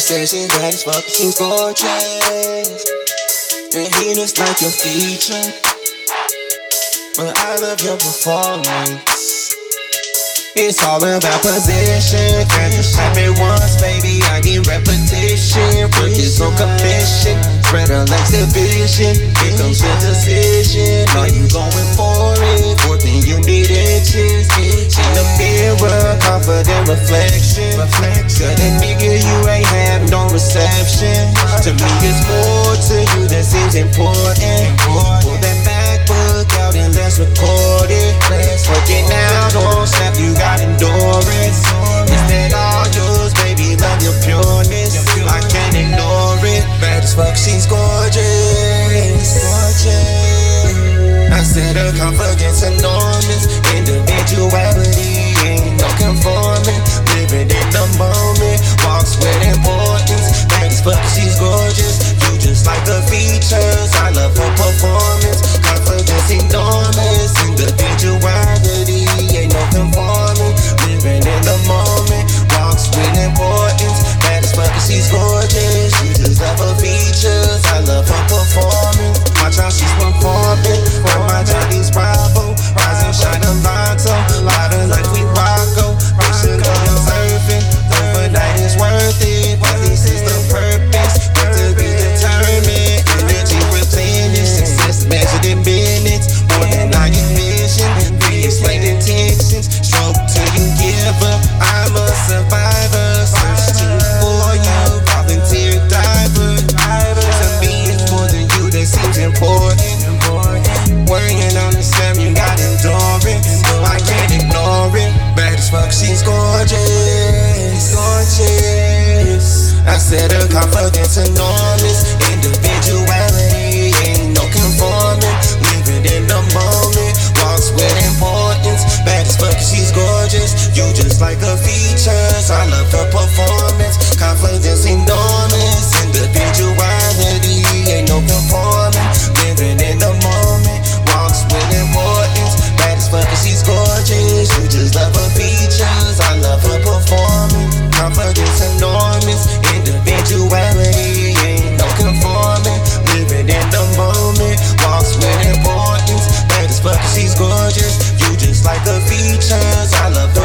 said she's bad as fuck, she's gorgeous. And he looks like your feature. But I love your performance. It's all about position. Can't just happen once, baby. I need repetition. Work is on commission. Spread a legs division. Here comes your decision. Are you going for it? Or then you need inches. In the mirror, confident reflection. Good nigga, you ain't no reception. To me, it's more to you that seems important. Pull that MacBook out and let's record it. Work it now, don't snap, you got endurance. Is that all yours, baby? Love your pureness. I can't ignore it. Bad as fuck, she's gorgeous. Gorgeous. I said her confidence enormous. Gorgeous. You just like the features. I love her performance. Said her confidence enormous. Individuality ain't no conforming. Living in the moment. Walks with importance. Bad as fuck, she's gorgeous. You just like her features. I love her performance. Confidence enormous. I love